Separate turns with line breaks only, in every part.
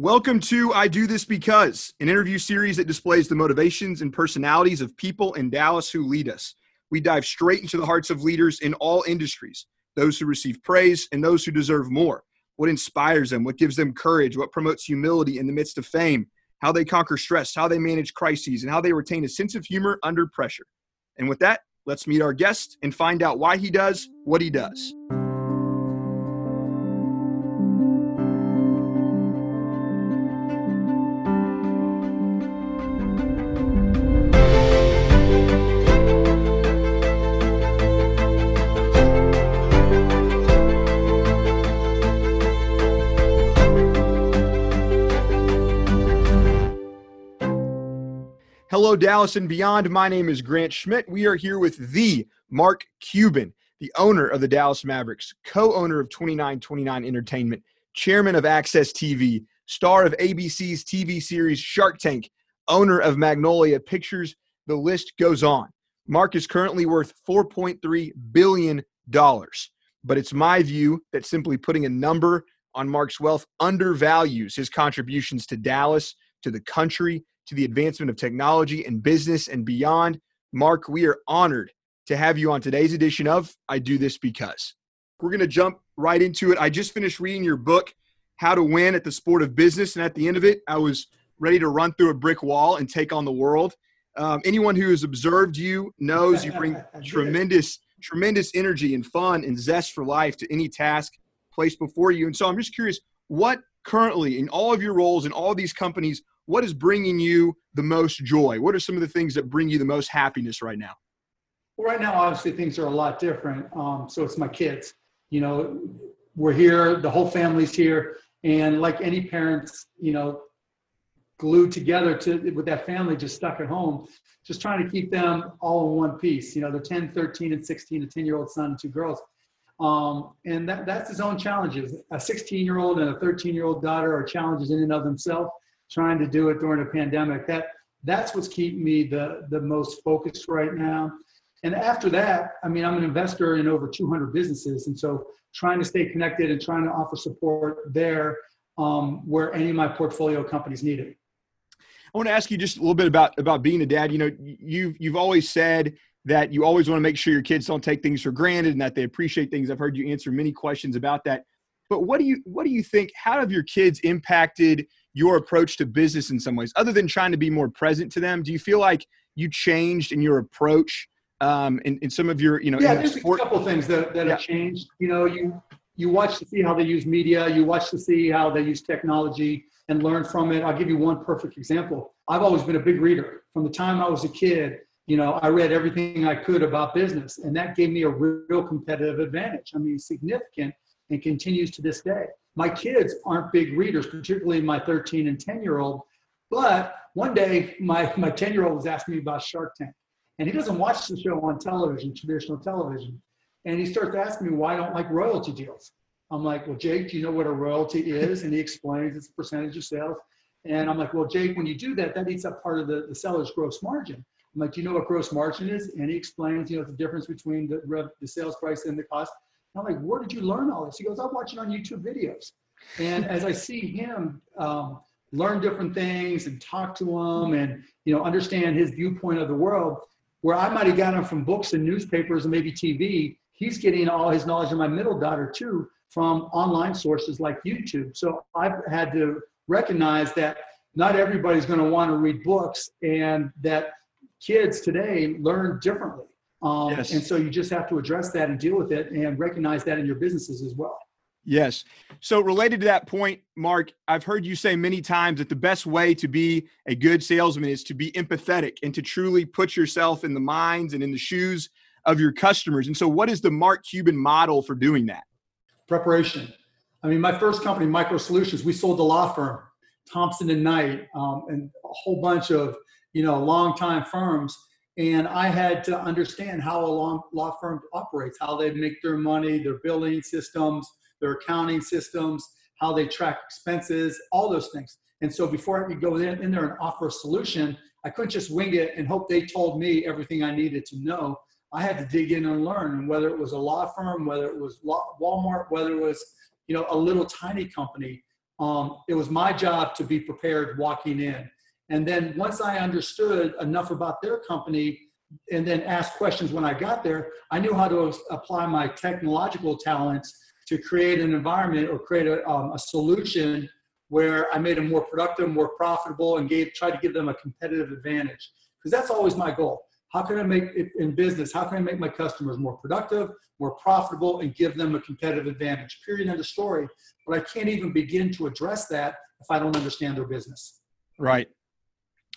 Welcome to I Do This Because, an interview series that displays the motivations and personalities of people in Dallas who lead us. We dive straight into the hearts of leaders in all industries, those who receive praise and those who deserve more. What inspires them, what gives them courage, what promotes humility in the midst of fame, how they conquer stress, how they manage crises, and how they retain a sense of humor under pressure. And with that, let's meet our guest and find out why he does what he does. Hello, Dallas and beyond. My name is Grant Schmidt. We are here with the Mark Cuban, the owner of the Dallas Mavericks, co owner of 2929 Entertainment, chairman of AXS TV, star of ABC's TV series Shark Tank, owner of Magnolia Pictures. The list goes on. Mark is currently worth $4.3 billion. But it's my view that simply putting a number on Mark's wealth undervalues his contributions to Dallas, to the country, to the advancement of technology and business and beyond. Mark, we are honored to have you on today's edition of I Do This Because. We're going to jump right into it. I just finished reading your book, How to Win at the Sport of Business. And at the end of it, I was ready to run through a brick wall and take on the world. Um, anyone who has observed you knows you bring tremendous, tremendous energy and fun and zest for life to any task placed before you. And so I'm just curious, what currently in all of your roles in all of these companies, what is bringing you the most joy? What are some of the things that bring you the most happiness right now?
Well, right now, obviously, things are a lot different. Um, so it's my kids. You know, we're here, the whole family's here. And like any parents, you know, glued together to with that family just stuck at home, just trying to keep them all in one piece. You know, they're 10, 13, and 16, a 10 year old son and two girls. Um, and that, that's his own challenges. A 16 year old and a 13 year old daughter are challenges in and of themselves trying to do it during a pandemic. That that's what's keeping me the the most focused right now. And after that, I mean, I'm an investor in over 200 businesses, and so trying to stay connected and trying to offer support there um, where any of my portfolio companies need it.
I want to ask you just a little bit about about being a dad. You know, you've you've always said that you always want to make sure your kids don't take things for granted and that they appreciate things. I've heard you answer many questions about that. But what do you what do you think? How have your kids impacted your approach to business in some ways, other than trying to be more present to them? Do you feel like you changed in your approach um, in, in some of your, you know,
yeah, there's sport? a couple things that, that yeah. have changed. You know, you you watch to see how they use media, you watch to see how they use technology and learn from it. I'll give you one perfect example. I've always been a big reader. From the time I was a kid, you know, I read everything I could about business, and that gave me a real competitive advantage. I mean, significant, and continues to this day. My kids aren't big readers, particularly my 13 and 10 year old. But one day, my, my 10 year old was asking me about Shark Tank. And he doesn't watch the show on television, traditional television. And he starts asking me why I don't like royalty deals. I'm like, well, Jake, do you know what a royalty is? And he explains it's a percentage of sales. And I'm like, well, Jake, when you do that, that eats up part of the, the seller's gross margin. I'm like, do you know what gross margin is? And he explains, you know, the difference between the, the sales price and the cost. I'm like, where did you learn all this? He goes, I'm watching on YouTube videos. And as I see him um, learn different things and talk to him and, you know, understand his viewpoint of the world, where I might have gotten from books and newspapers and maybe TV, he's getting all his knowledge of my middle daughter too from online sources like YouTube. So I've had to recognize that not everybody's going to want to read books and that kids today learn differently. Um, yes. And so you just have to address that and deal with it and recognize that in your businesses as well.
Yes. So, related to that point, Mark, I've heard you say many times that the best way to be a good salesman is to be empathetic and to truly put yourself in the minds and in the shoes of your customers. And so, what is the Mark Cuban model for doing that?
Preparation. I mean, my first company, Micro Solutions, we sold the law firm, Thompson and Knight, um, and a whole bunch of you know long-time firms and I had to understand how a law, law firm operates, how they make their money, their billing systems, their accounting systems, how they track expenses, all those things. And so before I could go in, in there and offer a solution, I couldn't just wing it and hope they told me everything I needed to know. I had to dig in and learn. And whether it was a law firm, whether it was Walmart, whether it was you know a little tiny company, Um, it was my job to be prepared walking in. And then once I understood enough about their company and then asked questions when I got there, I knew how to apply my technological talents to create an environment or create a, um, a solution where I made them more productive, more profitable, and gave try to give them a competitive advantage. Because that's always my goal. How can I make it in business? How can I make my customers more productive, more profitable, and give them a competitive advantage? Period. End of story. But I can't even begin to address that if I don't understand their business.
Right.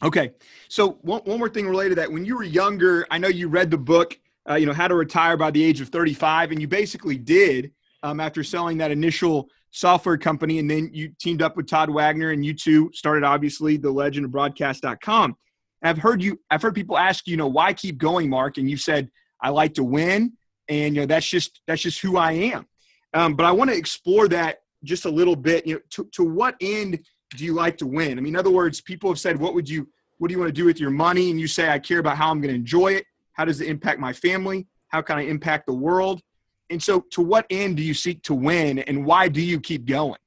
Okay. So one, one more thing related to that. When you were younger, I know you read the book, uh, you know, How to Retire by the Age of 35, and you basically did um, after selling that initial software company. And then you teamed up with Todd Wagner and you two started obviously the legend of broadcast.com. I've heard you, I've heard people ask, you know, why keep going, Mark? And you said, I like to win. And, you know, that's just, that's just who I am. Um, but I want to explore that just a little bit, you know, to, to what end do you like to win? I mean, in other words, people have said, what would you, what do you want to do with your money? And you say, I care about how I'm going to enjoy it. How does it impact my family? How can I impact the world? And so, to what end do you seek to win, and why do you keep going?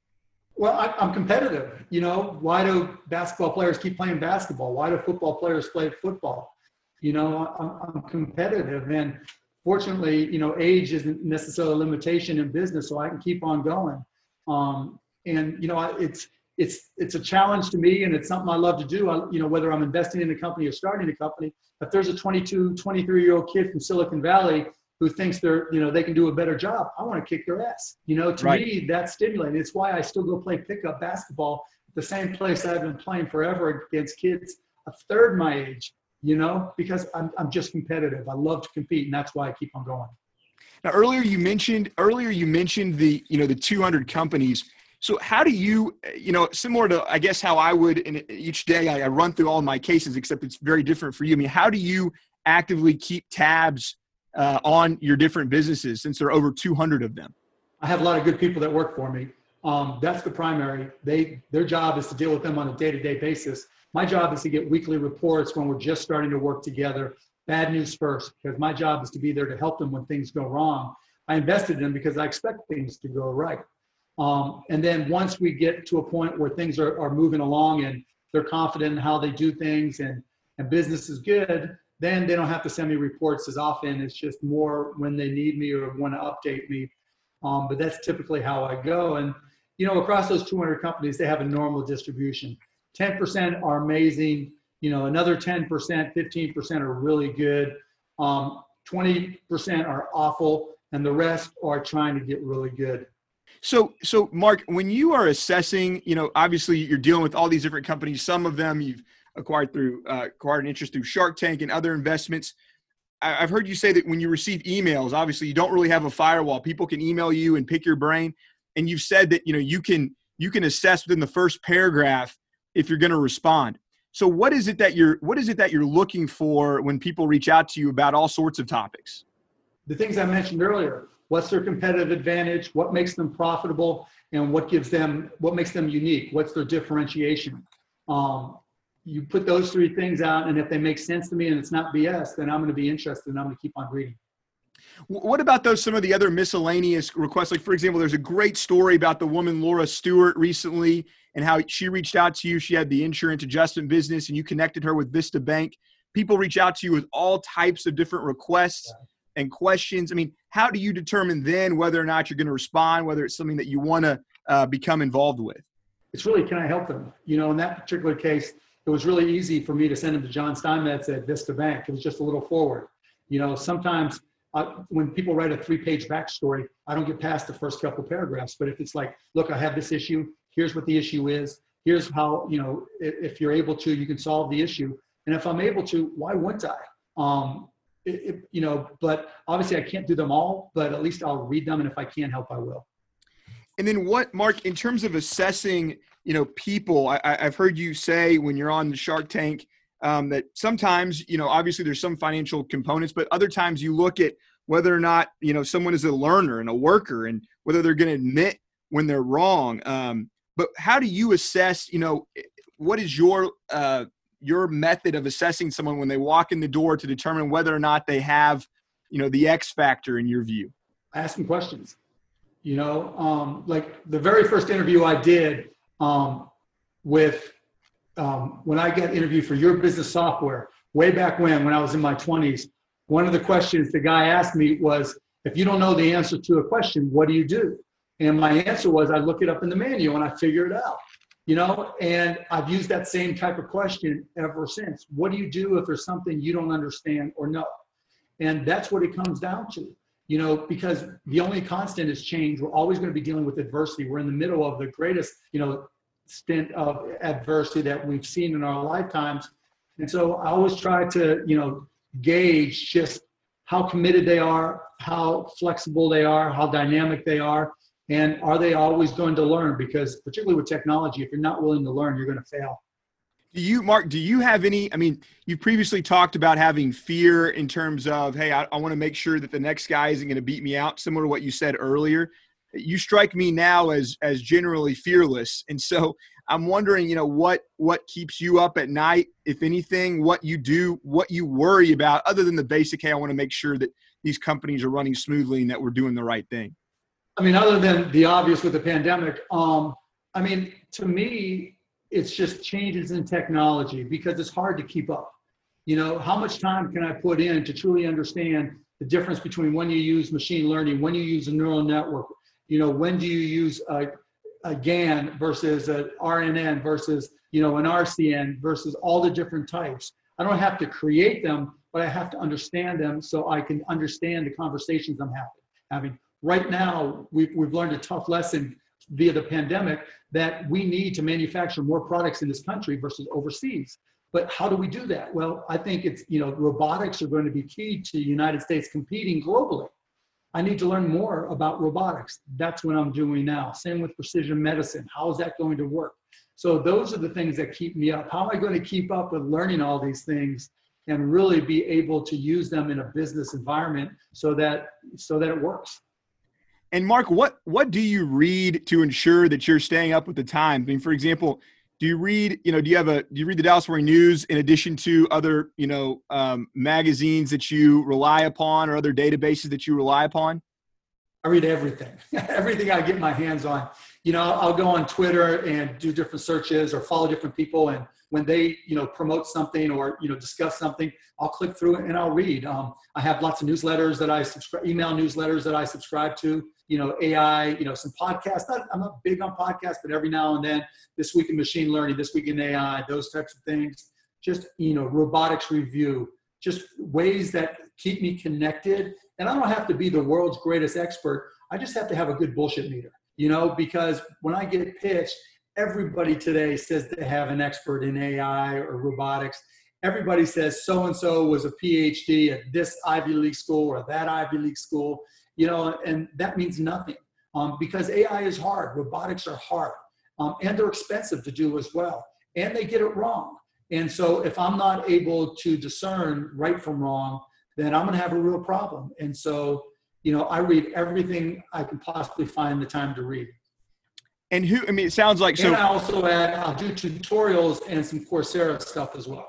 Well, I, am competitive. You know, why do basketball players keep playing basketball? Why do football players play football? You know, I'm, I'm competitive, and fortunately, you know, age isn't necessarily a limitation in business, so I can keep on going. Um, and you know, it's it's it's a challenge to me, and it's something I love to do. I, you know, whether I'm investing in a company or starting a company. If there's a 22, 23 year old kid from Silicon Valley who thinks they're, you know, they can do a better job. I want to kick their ass. You know, to right. me, that's stimulating. It's why I still go play pickup basketball at the same place I've been playing forever against kids a third my age, you know, because I'm, I'm just competitive. I love to compete, and that's why I keep on going.
Now, earlier you mentioned earlier you mentioned the you know the 200 companies. So how do you you know similar to I guess how I would in each day I, run through all my cases, except it's very different for you. I mean, how do you actively keep tabs uh, on your different businesses since there are over 200 of them?
I have a lot of good people that work for me. Um, that's the primary. They their job is to deal with them on a day-to-day basis. My job is to get weekly reports when we're just starting to work together. Bad news first, because my job is to be there to help them when things go wrong. I invested in them because I expect things to go right. Um, and then once we get to a point where things are, are moving along and they're confident in how they do things and, and business is good, then they don't have to send me reports as often. It's just more when they need me or want to update me. Um, but that's typically how I go. And, you know, across those 200 companies, they have a normal distribution. 10% are amazing. You know, another 10%, 15% are really good. Um, 20% are awful. And the rest are trying to get really good.
So, so Mark, when you are assessing, you know, obviously you're dealing with all these different companies. Some of them you've acquired through uh, acquired an interest through Shark Tank and other investments. I, I've heard you say that when you receive emails, obviously you don't really have a firewall. People can email you and pick your brain, and you've said that you know you can you can assess within the first paragraph if you're going to respond. So what is it that you're what is it that you're looking for when people reach out to you about all sorts of topics?
The things I mentioned earlier. What's their competitive advantage? What makes them profitable? And what gives them what makes them unique? What's their differentiation? Um, you put those three things out, and if they make sense to me and it's not BS, then I'm going to be interested and I'm going to keep on reading.
What about those some of the other miscellaneous requests? Like, for example, there's a great story about the woman Laura Stewart recently and how she reached out to you. She had the insurance adjustment business and you connected her with Vista Bank. People reach out to you with all types of different requests yeah. And questions. I mean, how do you determine then whether or not you're going to respond, whether it's something that you want to uh, become involved with?
It's really, can I help them? You know, in that particular case, it was really easy for me to send him to John Steinmetz at Vista Bank. It was just a little forward. You know, sometimes uh, when people write a three-page backstory, I don't get past the first couple paragraphs. But if it's like, look, I have this issue. Here's what the issue is. Here's how you know if, if you're able to, you can solve the issue. And if I'm able to, why wouldn't I? Um, it, it, you know, but obviously I can't do them all. But at least I'll read them, and if I can help, I will.
And then what, Mark, in terms of assessing you know people I, have heard you say when you're on the shark tank um, that sometimes you know obviously there's some financial components but other times you look at whether or not you know someone is a learner and a worker and whether they're going to admit when they're wrong um, but how do you assess you know what is your uh, your method of assessing someone when they walk in the door to determine whether or not they have you know the x factor in your view
asking questions you know um, like the very first interview i did um, with um, when I got interviewed for your business software way back when, when I was in my 20s. One of the questions the guy asked me was, if you don't know the answer to a question, what do you do? And my answer was, I look it up in the manual and I figure it out. You know, and I've used that same type of question ever since. What do you do if there's something you don't understand or know? And that's what it comes down to you know, because the only constant is change. We're always going to be dealing with adversity. We're in the middle of the greatest, you know, stint of adversity that we've seen in our lifetimes. And so I always try to, you know, gauge just how committed they are, how flexible they are, how dynamic they are, and are they always going to learn? Because particularly with technology, if you're not willing to learn, you're going to fail.
Do you, Mark, do you have any? I mean, you previously talked about having fear in terms of, hey, I, I want to make sure that the next guy isn't going to beat me out, similar to what you said earlier. You strike me now as as generally fearless, and so I'm wondering, you know, what what keeps you up at night, if anything, what you do, what you worry about, other than the basic, hey, I want to make sure that these companies are running smoothly and that we're doing the right thing.
I mean, other than the obvious with the pandemic, um, I mean, to me, it's just changes in technology because it's hard to keep up. You know, how much time can I put in to truly understand the difference between when you use machine learning, when you use a neural network, you know, when do you use a, a GAN versus a RNN versus, you know, an RCN versus all the different types. I don't have to create them, but I have to understand them so I can understand the conversations I'm having. Right now, we've, we've learned a tough lesson via the pandemic that we need to manufacture more products in this country versus overseas. But how do we do that? Well, I think it's, you know, robotics are going to be key to the United States competing globally. I need to learn more about robotics. That's what I'm doing now. Same with precision medicine. How is that going to work? So those are the things that keep me up. How am I going to keep up with learning all these things and really be able to use them in a business environment so that so that it works?
And Mark, what what do you read to ensure that you're staying up with the times? I mean, for example, do you read you know do you have a do you read the Dallas Morning News in addition to other you know um, magazines that you rely upon or other databases that you rely upon?
I read everything, everything I get my hands on. You know, I'll go on Twitter and do different searches or follow different people, and when they you know promote something or you know discuss something, I'll click through it and I'll read. Um, I have lots of newsletters that I subscribe, email newsletters that I subscribe to you know, AI, you know, some podcasts. Not, I'm not big on podcasts, but every now and then, this week in machine learning, this week in AI, those types of things. Just, you know, robotics review, just ways that keep me connected. And I don't have to be the world's greatest expert. I just have to have a good bullshit meter, you know, because when I get pitched, everybody today says they have an expert in AI or robotics. Everybody says so and so was a PhD at this Ivy League school or that Ivy League school you know, and that means nothing um, because AI is hard, robotics are hard, um, and they're expensive to do as well, and they get it wrong. And so if I'm not able to discern right from wrong, then I'm going to have a real problem. And so, you know, I read everything I can possibly find the time to read.
And who? I mean, it sounds like so.
And I also add, I'll do tutorials and some Coursera stuff as well.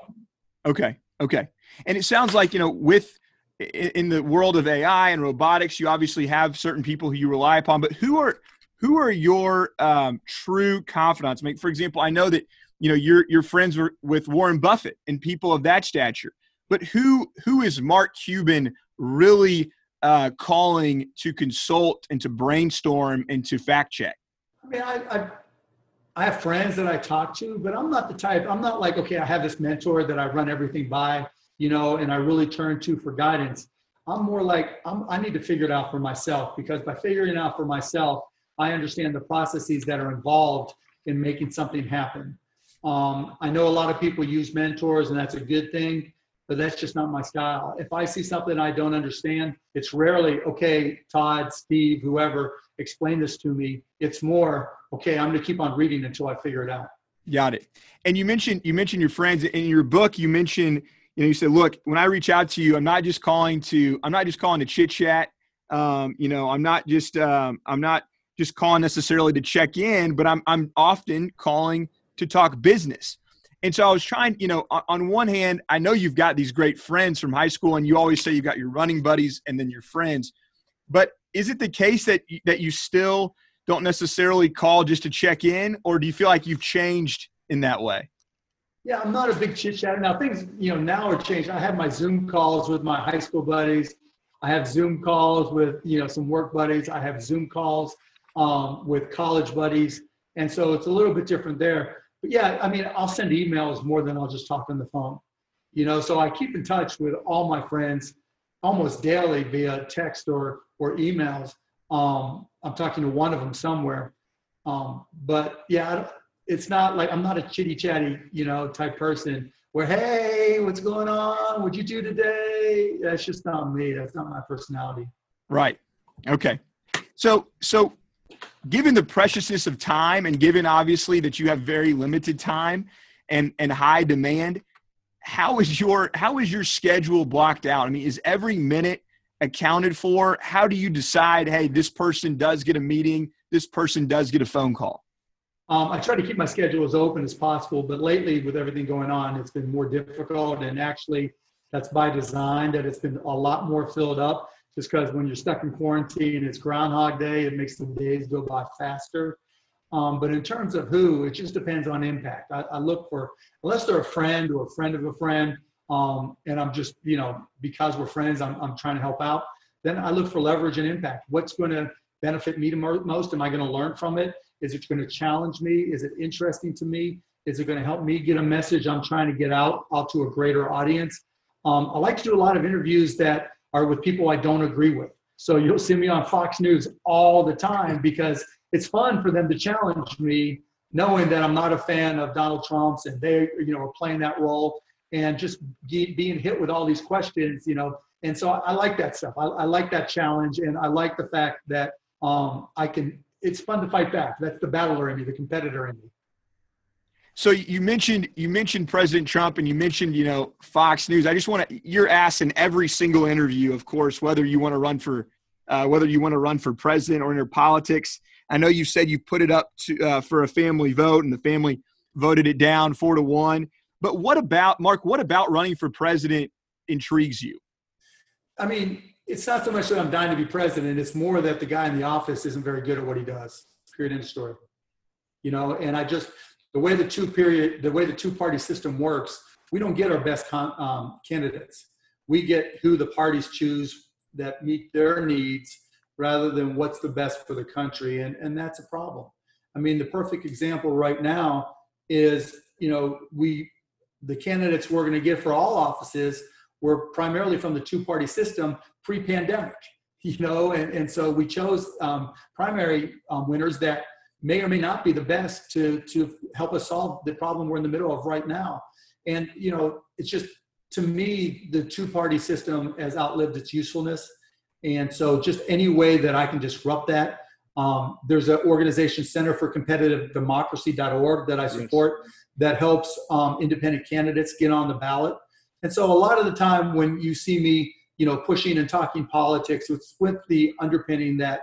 Okay. Okay. And it sounds like you know with in the world of AI and robotics, you obviously have certain people who you rely upon, but who are who are your um, true confidants? I mean, for example, I know that you know you're you're friends with Warren Buffett and people of that stature, but who who is Mark Cuban really uh, calling to consult and to brainstorm and to fact check?
I mean, I, I I have friends that I talk to, but I'm not the type. I'm not like okay, I have this mentor that I run everything by you know, and I really turn to for guidance. I'm more like, I'm, I need to figure it out for myself because by figuring it out for myself, I understand the processes that are involved in making something happen. Um, I know a lot of people use mentors, and that's a good thing, but that's just not my style. If I see something I don't understand, it's rarely, okay, Todd, Steve, whoever, explain this to me. It's more, okay, I'm going to keep on reading until I figure it out.
Got it. And you mentioned you mentioned your friends in your book. You mentioned you know, you said, look, when I reach out to you, I'm not just calling to, I'm not just calling to chit chat. Um, you know, I'm not just, um, I'm not just calling necessarily to check in, but I'm, I'm often calling to talk business. And so I was trying, you know, on, on one hand, I know you've got these great friends from high school, and you always say you've got your running buddies and then your friends. But is it the case that that you still don't necessarily call just to check in, or do you feel like you've changed in that way?
Yeah, I'm not a big chit chatter. Now things, you know, now are changed. I have my Zoom calls with my high school buddies. I have Zoom calls with, you know, some work buddies. I have Zoom calls um, with college buddies. And so it's a little bit different there. But yeah, I mean, I'll send emails more than I'll just talk on the phone. You know, so I keep in touch with all my friends almost daily via text or or emails. Um, I'm talking to one of them somewhere. Um, but yeah, it's not like I'm not a chitty chatty, you know, type person where, hey, what's going on? What'd you do today? That's just not me. That's not my personality.
Right. Okay. So, so given the preciousness of time and given obviously that you have very limited time and, and high demand, how is your, how is your schedule blocked out? I mean, is every minute accounted for? How do you decide, hey, this person does get a meeting, this person does get a phone call?
Um, I try to keep my schedule as open as possible, but lately, with everything going on, it's been more difficult. And actually, that's by design that it's been a lot more filled up. Just because when you're stuck in quarantine, it's Groundhog Day, it makes the days go by faster. Um, but in terms of who, it just depends on impact. I, I, look for, unless they're a friend or a friend of a friend, um, and I'm just, you know, because we're friends, I'm, I'm trying to help out, then I look for leverage and impact. What's going to benefit me the most? Am I going to learn from it? Is it going to challenge me? Is it interesting to me? Is it going to help me get a message I'm trying to get out, out to a greater audience? Um, I like to do a lot of interviews that are with people I don't agree with. So you'll see me on Fox News all the time because it's fun for them to challenge me, knowing that I'm not a fan of Donald Trump's and they, you know, are playing that role and just being hit with all these questions, you know. And so I, I like that stuff. I, I, like that challenge, and I like the fact that um, I can it's fun to fight back. That's the battler in me, the competitor in me.
So you mentioned you mentioned President Trump and you mentioned you know Fox News. I just want to you're asked in every single interview, of course, whether you want to run for uh, whether you want to run for president or enter politics. I know you said you put it up to uh, for a family vote and the family voted it down four to one. But what about Mark? What about running for president intrigues you?
I mean, it's not so much that I'm dying to be president. It's more that the guy in the office isn't very good at what he does. Period. End story. You know, and I just the way the two period, the way the two party system works, we don't get our best con, um, candidates. We get who the parties choose that meet their needs rather than what's the best for the country, and and that's a problem. I mean, the perfect example right now is you know we the candidates we're going to get for all offices were primarily from the two party system pre-pandemic you know and, and so we chose um, primary um, winners that may or may not be the best to to help us solve the problem we're in the middle of right now. And you know it's just to me the two party system has outlived its usefulness. And so just any way that i can disrupt that um, there's an organization center for competitive democracy.org that i support yes. that helps um, independent candidates get on the ballot and so a lot of the time when you see me you know, pushing and talking politics with, with the underpinning that,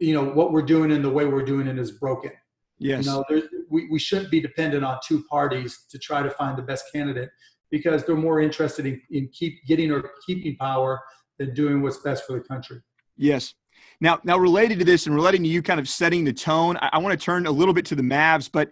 you know, what we're doing and the way we're doing it is broken.
Yes.
You know, we, we shouldn't be dependent on two parties to try to find the best candidate because they're more interested in, in keep getting or keeping power than doing what's best for the country.
Yes. Now, now related to this and relating to you kind of setting the tone, I, I want to turn a little bit to the Mavs, but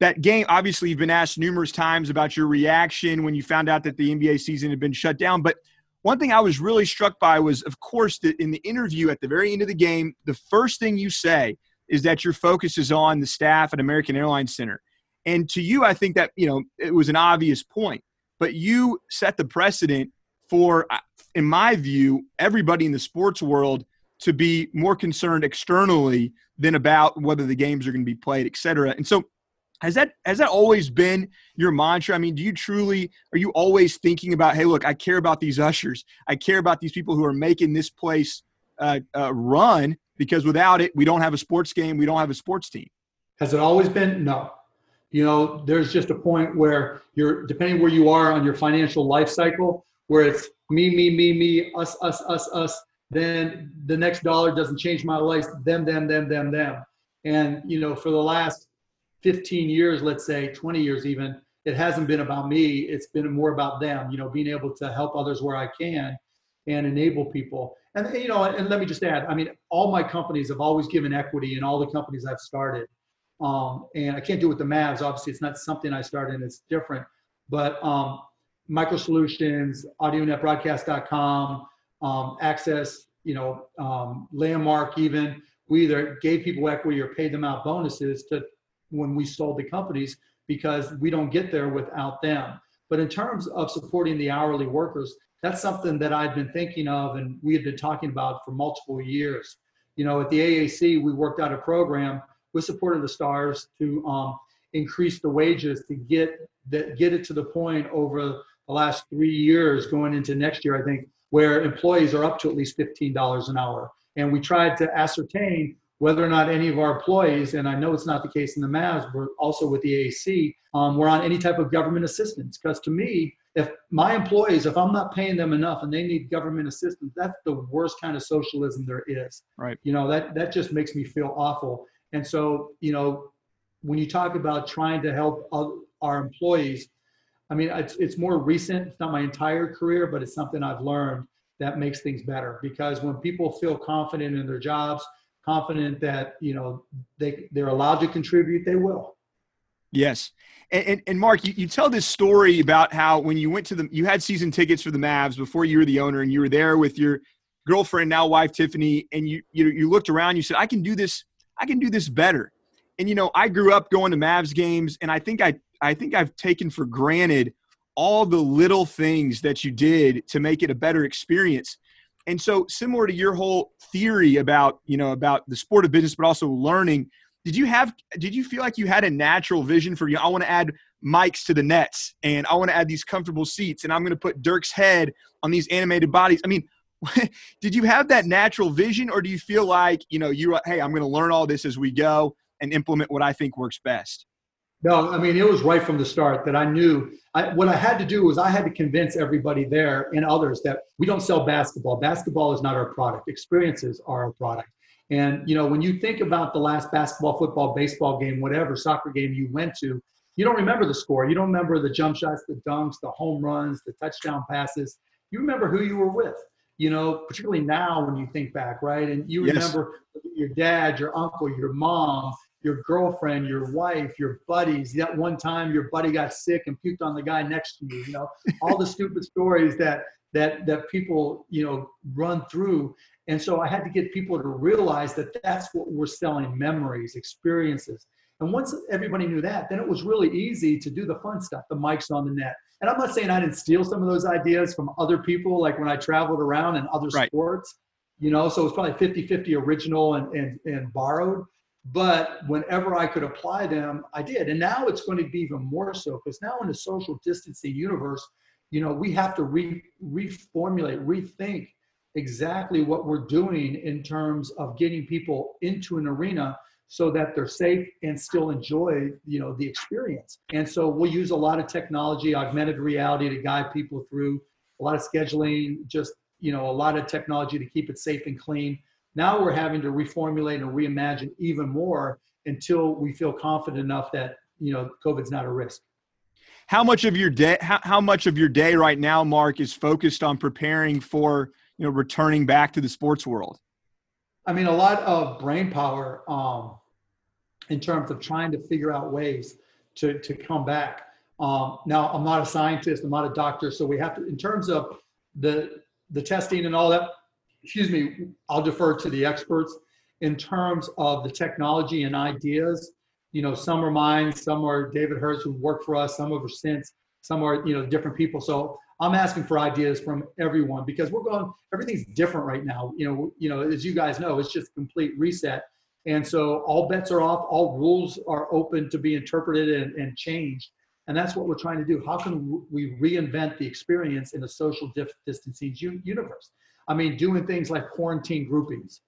that game, obviously, you've been asked numerous times about your reaction when you found out that the NBA season had been shut down. But one thing I was really struck by was, of course, that in the interview at the very end of the game, the first thing you say is that your focus is on the staff at American Airlines Center. And to you, I think that, you know, it was an obvious point. But you set the precedent for, uh, in my view, everybody in the sports world to be more concerned externally than about whether the games are going to be played, et cetera. And so has that has that always been your mantra? I mean do you truly are you always thinking about hey look i care about these ushers. I care about these people who are making this place uh, uh, run because without it we don't have a sports game we don't have a sports team
has it always been? No. You know there's just a point where you're depending where you are on your financial life cycle where it's me me me me us us us us then the next dollar doesn't change my life them them them them them. And you know for the last 15 years, let's say 20 years even, it hasn't been about me. It's been more about them, you know, being able to help others where I can and enable people. And you know, and let me just add, I mean, all my companies have always given equity in all the companies I've started. Um, and I can't do it with the Mavs. Obviously, it's not something I started and it's different. But um, Micro Solutions, AudioNetBroadcast.com, um, Access, you know, um, Landmark, even we either gave people equity or paid them out bonuses to when we sold the companies because we don't get there without them. But in terms of supporting the hourly workers, that's something that I've been thinking of and we have been talking about for multiple years. You know, at the AAC, we worked out a program with support of the stars to um, increase the wages to get that get it to the point over the last three years going into next year, I think, where employees are up to at least $15 an hour. And we tried to ascertain whether or not any of our employees, and I know it's not the case in the Mavs, but also with the AAC, um, were on any type of government assistance. Because to me, if my employees, if I'm not paying them enough and they need government assistance, that's the worst kind of socialism there is.
Right.
You know, that that just makes me feel awful. And so, you know, when you talk about trying to help our employees, I mean, it's, it's more recent. It's not my entire career, but it's something I've learned that makes things better because when people feel confident in their jobs, confident that, you know, they, they're allowed to contribute, they will.
Yes. And, and, and, Mark, you, you tell this story about how when you went to the, you had season tickets for the Mavs before you were the owner and you were there with your girlfriend, now wife, Tiffany, and you, you, you looked around, you said, I can do this, I can do this better. And, you know, I grew up going to Mavs games and I think I, I think I've taken for granted all the little things that you did to make it a better experience. And so similar to your whole theory about, you know, about the sport of business, but also learning, did you have did you feel like you had a natural vision for you? I want to add mics to the nets and I want to add these comfortable seats and I'm going to put Dirk's head on these animated bodies. I mean, did you have that natural vision or do you feel like, you know, you hey, I'm going to learn all this as we go and implement what I think works best?
No, I mean it was right from the start that I knew. I, what I had to do was I had to convince everybody there and others that we don't sell basketball. Basketball is not our product. Experiences are our product. And you know, when you think about the last basketball, football, baseball game, whatever soccer game you went to, you don't remember the score. You don't remember the jump shots, the dunks, the home runs, the touchdown passes. You remember who you were with. You know, particularly now when you think back, right? And you yes. remember your dad, your uncle, your mom, your girlfriend, your wife, your buddies. That one time your buddy got sick and puked on the guy next to you. You know, all the stupid stories that that that people you know run through and so I had to get people to realize that that's what we're selling memories, experiences. And once everybody knew that, then it was really easy to do the fun stuff, the mics on the net. And I'm not saying I didn't steal some of those ideas from other people, like when I traveled around in other right. sports, you know, so it was probably 50 50 original and, and, and borrowed. But whenever I could apply them, I did. And now it's going to be even more so because now in the social distancing universe, you know, we have to re- reformulate, rethink exactly what we're doing in terms of getting people into an arena so that they're safe and still enjoy you know the experience and so we'll use a lot of technology augmented reality to guide people through a lot of scheduling just you know a lot of technology to keep it safe and clean now we're having to reformulate and reimagine even more until we feel confident enough that you know covid's not a risk
how much of your day how, how much of your day right now mark is focused on preparing for you know returning back to the sports world?
I mean, a lot of brain power um, in terms of trying to figure out ways to to come back. Um, now, I'm not a scientist, I'm not a doctor, so we have to, in terms of the the testing and all that. Excuse me, I'll defer to the experts. In terms of the technology and ideas, you know, some are mine, some are David Herz who worked for us, some are since, some are you know different people. So I'm asking for ideas from everyone because we're going, everything's different right now. You know, you know, as you guys know, it's just complete reset. And so all bets are off, all rules are open to be interpreted and, and changed. And that's what we're trying to do. How can we reinvent the experience in a social distancing universe? I mean, doing things like quarantine groupings,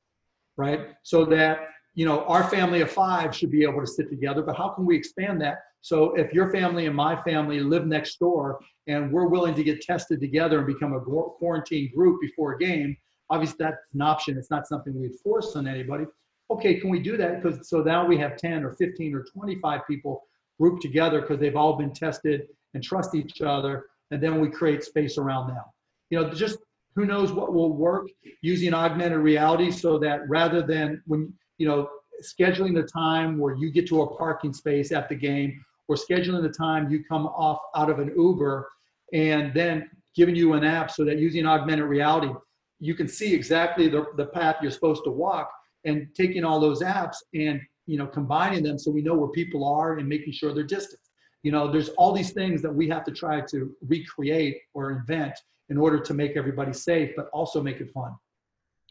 right? So that, you know, our family of five should be able to sit together, but how can we expand that so if your family and my family live next door and we're willing to get tested together and become a quarantine group before a game, obviously that's an option. It's not something we'd force on anybody. Okay, can we do that? Because so now we have 10 or 15 or 25 people grouped together because they've all been tested and trust each other, and then we create space around them. You know, just who knows what will work using augmented reality so that rather than when you know scheduling the time where you get to a parking space at the game or scheduling the time you come off out of an uber and then giving you an app so that using augmented reality you can see exactly the, the path you're supposed to walk and taking all those apps and you know combining them so we know where people are and making sure they're distant you know there's all these things that we have to try to recreate or invent in order to make everybody safe but also make it fun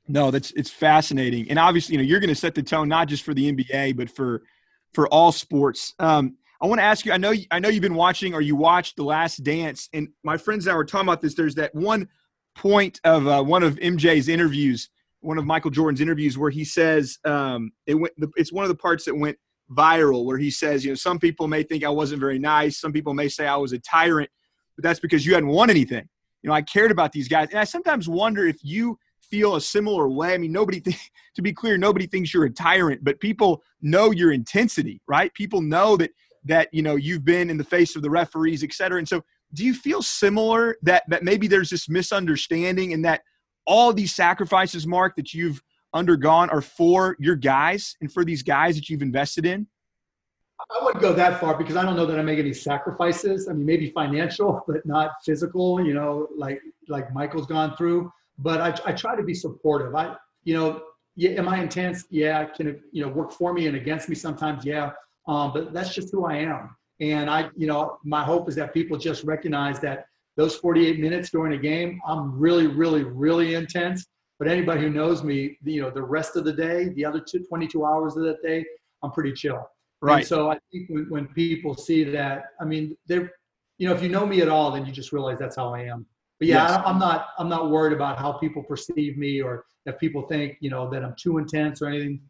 no that's it's fascinating and obviously you know you're going to set the tone not just for the nba but for for all sports um, i want to ask you i know i know you've been watching or you watched the last dance and my friends and i were talking about this there's that one point of uh, one of mj's interviews one of Michael Jordan's interviews where he says um, it went. It's one of the parts that went viral where he says, you know, some people may think I wasn't very nice. Some people may say I was a tyrant, but that's because you hadn't won anything. You know, I cared about these guys, and I sometimes wonder if you feel a similar way. I mean, nobody, th- to be clear, nobody thinks you're a tyrant, but people know your intensity, right? People know that that you know you've been in the face of the referees, et cetera. And so, do you feel similar that that maybe there's this misunderstanding and that all these sacrifices, Mark, that you've undergone are for your guys and for these guys that you've invested in?
I wouldn't go that far because I don't know that I make any sacrifices. I mean, maybe financial, but not physical. You know, like like Michael's gone through. But I, I try to be supportive. I, you know, yeah, am I intense? Yeah, can you know work for me and against me sometimes? Yeah, um, but that's just who I am. And I, you know, my hope is that people just recognize that those 48 minutes during a game, I'm really, really, really intense. But anybody who knows me, you know, the rest of the day, the other two, 22 hours of that day, I'm pretty chill.
Right.
And so I think when, when people see that, I mean, they're, you know, if you know me at all, then you just realize that's how I am. But yeah, yes. I'm not, I'm not worried about how people perceive me or if people think, you know, that I'm too intense or anything.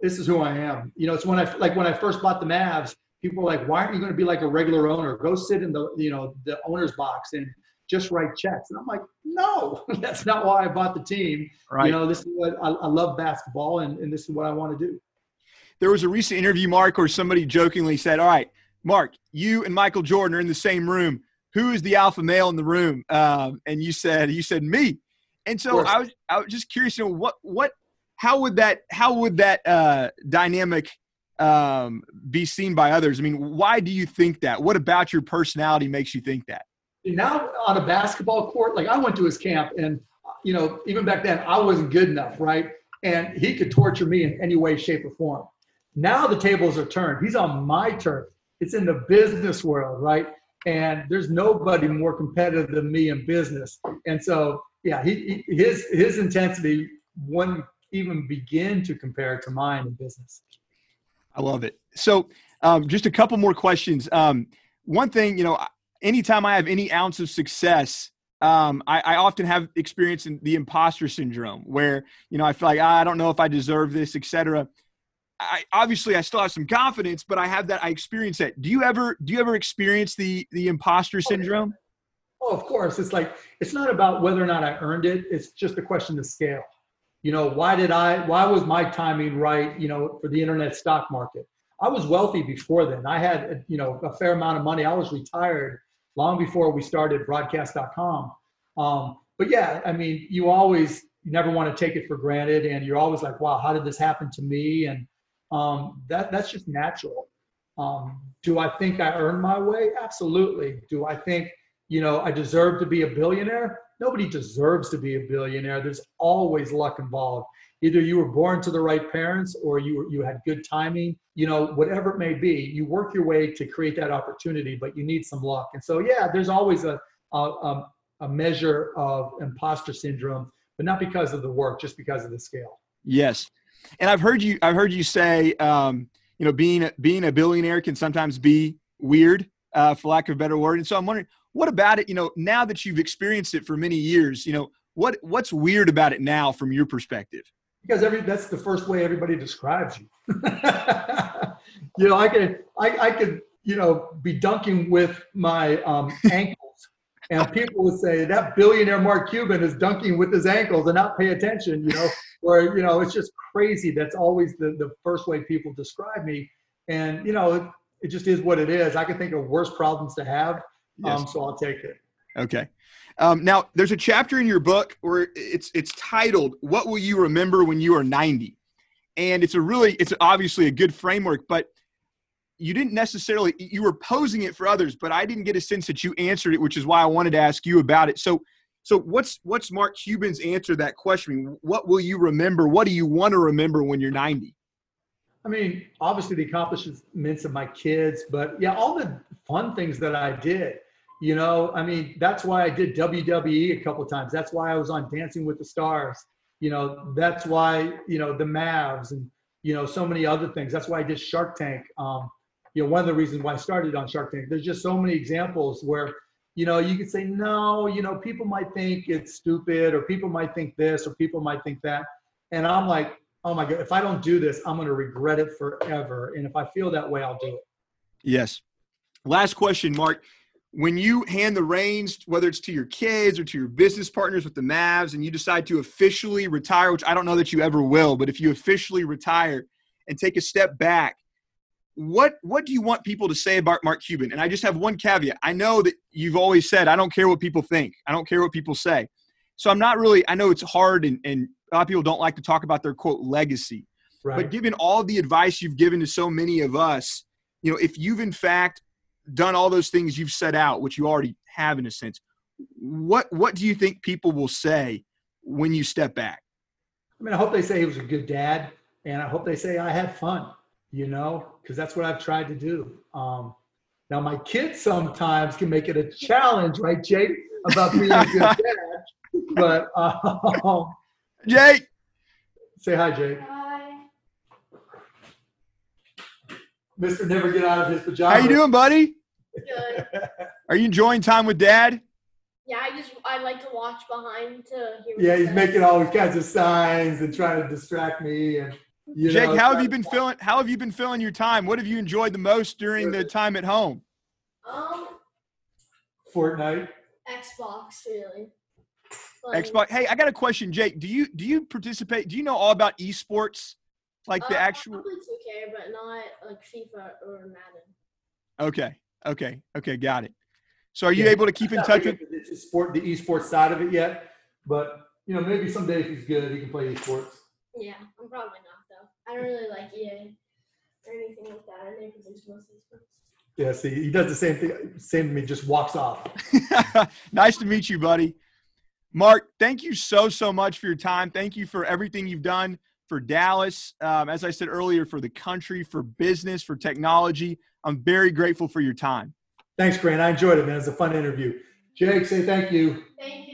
This is who I am. You know, it's when I, like when I first bought the Mavs, people were like, why aren't you going to be like a regular owner? Go sit in the, you know, the owner's box and just write checks. And I'm like, no, that's not why I bought the team. Right. You know, this is what I, I love basketball and, and this is what I want to do.
There was a recent interview, Mark, where somebody jokingly said, all right, Mark, you and Michael Jordan are in the same room. Who is the alpha male in the room? Um, and you said, you said me. And so I was, I was just curious, you know, what, what, how would that, how would that uh, dynamic um, be seen by others? I mean, why do you think that? What about your personality makes you think that?
Now on a basketball court, like I went to his camp, and you know, even back then, I wasn't good enough, right? And he could torture me in any way, shape, or form. Now the tables are turned. He's on my turf. It's in the business world, right? And there's nobody more competitive than me in business. And so, yeah, he, his his intensity wouldn't even begin to compare to mine in business.
I love it. So, um, just a couple more questions. Um, one thing, you know, anytime I have any ounce of success, um, I, I, often have experience in the imposter syndrome where, you know, I feel like, ah, I don't know if I deserve this, etc. I obviously I still have some confidence, but I have that, I experience that. Do you ever, do you ever experience the, the imposter syndrome?
Oh, of course. It's like, it's not about whether or not I earned it. It's just a question of scale you know why did i why was my timing right you know for the internet stock market i was wealthy before then i had you know a fair amount of money i was retired long before we started broadcast.com um, but yeah i mean you always you never want to take it for granted and you're always like wow how did this happen to me and um, that that's just natural um, do i think i earned my way absolutely do i think you know i deserve to be a billionaire nobody deserves to be a billionaire. There's always luck involved. Either you were born to the right parents or you you had good timing. You know, whatever it may be, you work your way to create that opportunity, but you need some luck. And so, yeah, there's always a a, a measure of imposter syndrome, but not because of the work, just because of the scale.
Yes, and I've heard you I've heard you say, um, you know, being being a billionaire can sometimes be weird, uh, for lack of a better word. And so I'm wondering, what about it? You know, now that you've experienced it for many years, you know, what what's weird about it now from your perspective?
Because every that's the first way everybody describes you. you know, I could I, I could you know be dunking with my um, ankles, and people would say that billionaire Mark Cuban is dunking with his ankles and not pay attention. You know, or you know, it's just crazy. That's always the the first way people describe me, and you know, it, it just is what it is. I can think of worse problems to have Yes. Um, so I'll take it.
Okay. Um, now, there's a chapter in your book where it's it's titled "What Will You Remember When You Are 90," and it's a really it's obviously a good framework, but you didn't necessarily you were posing it for others, but I didn't get a sense that you answered it, which is why I wanted to ask you about it. So, so what's what's Mark Cuban's answer to that question? What will you remember? What do you want to remember when you're 90?
I mean, obviously the accomplishments of my kids, but yeah, all the fun things that I did you know, I mean, that's why I did WWE a couple times. That's why I was on Dancing with the Stars. You know, that's why, you know, the Mavs and, you know, so many other things. That's why I did Shark Tank. Um, you know, one of the reasons why I started on Shark Tank. There's just so many examples where, you know, you could say, no, you know, people might think it's stupid or people might think this or people might think that. And I'm like, oh my God, if I don't do this, I'm going to regret it forever. And if I feel that way, I'll do it.
Yes. Last question, Mark when you hand the reins, whether it's to your kids or to your business partners with the Mavs, and you decide to officially retire, which I don't know that you ever will, but if you officially retire and take a step back, what what do you want people to say about Mark Cuban? And I just have one caveat. I know that you've always said, I don't care what people think. I don't care what people say. So I'm not really, I know it's hard and, and a lot of people don't like to talk about their quote legacy. Right. But given all the advice you've given to so many of us, you know, if you've in fact done all those things you've set out, which you already have in a sense, what what do you think people will say when you step back?
I mean, I hope they say he was a good dad, and I hope they say I had fun. You know, because that's what I've tried to do. Um, now, my kids sometimes can make it a challenge, right, Jake, about being a good dad. But uh,
Jake,
say hi, Jake. Hi, Mr. Never Get Out of His Pajamas.
How you doing, buddy?
Good.
Are you enjoying time with Dad?
Yeah, I just I like to watch behind to hear.
Yeah, he's making all kinds of signs and trying to distract me. And
you Jake, know, how have you been feeling? How have you been feeling your time? What have you enjoyed the most during the time at home?
Um,
Fortnite.
Xbox, really.
Xbox. Hey, I got a question, Jake. Do you do you participate? Do you know all about esports? Like uh, the actual.
Probably 2K, but not like FIFA or Madden.
Okay. Okay. Okay. Got it. So, are you yeah, able to keep in touch with
the sport, the esports side of it yet? But you know, maybe someday if he's good, he can play esports.
Yeah, I'm probably not though. I don't really like EA or anything like that. I think it's most esports.
Yeah, see, he does the same thing. Same to me, just walks off.
nice to meet you, buddy. Mark, thank you so so much for your time. Thank you for everything you've done for Dallas, um, as I said earlier, for the country, for business, for technology. I'm very grateful for your time.
Thanks, Grant. I enjoyed it, man. It was a fun interview. Jake, say thank you.
Thank